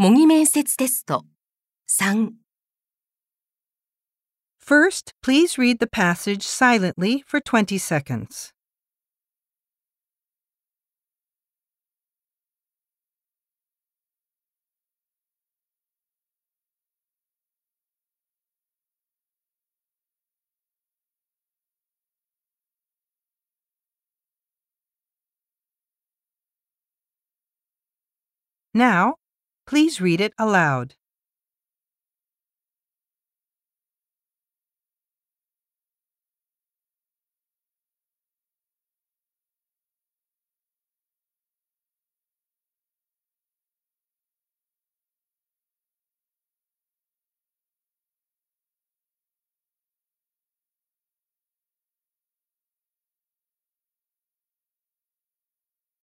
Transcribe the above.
模擬面接テスト3 First, please read the passage silently for 20 seconds. Now, please read it aloud.